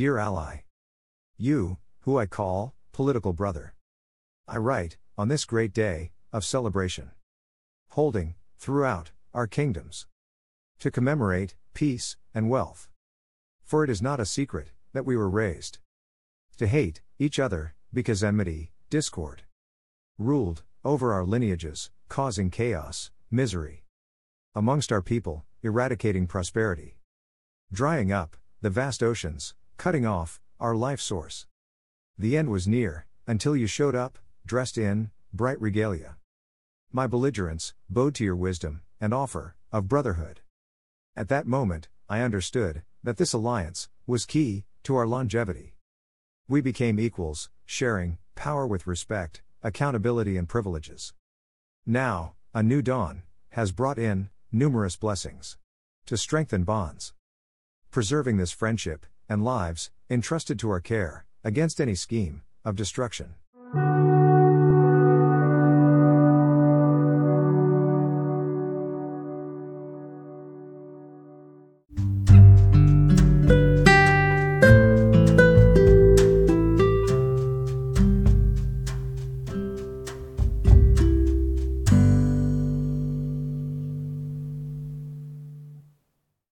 Dear ally. You, who I call, political brother. I write, on this great day, of celebration. Holding, throughout, our kingdoms. To commemorate, peace, and wealth. For it is not a secret, that we were raised. To hate, each other, because enmity, discord. Ruled, over our lineages, causing chaos, misery. Amongst our people, eradicating prosperity. Drying up, the vast oceans, cutting off, our life source. The end was near, until you showed up, dressed in, bright regalia. My belligerence, bowed to your wisdom, and offer, of brotherhood. At that moment, I understood, that this alliance, was key, to our longevity. We became equals, sharing, power with respect, accountability and privileges. Now, a new dawn, has brought in, numerous blessings. To strengthen bonds. Preserving this friendship, and lives, entrusted to our care, against any scheme, of destruction.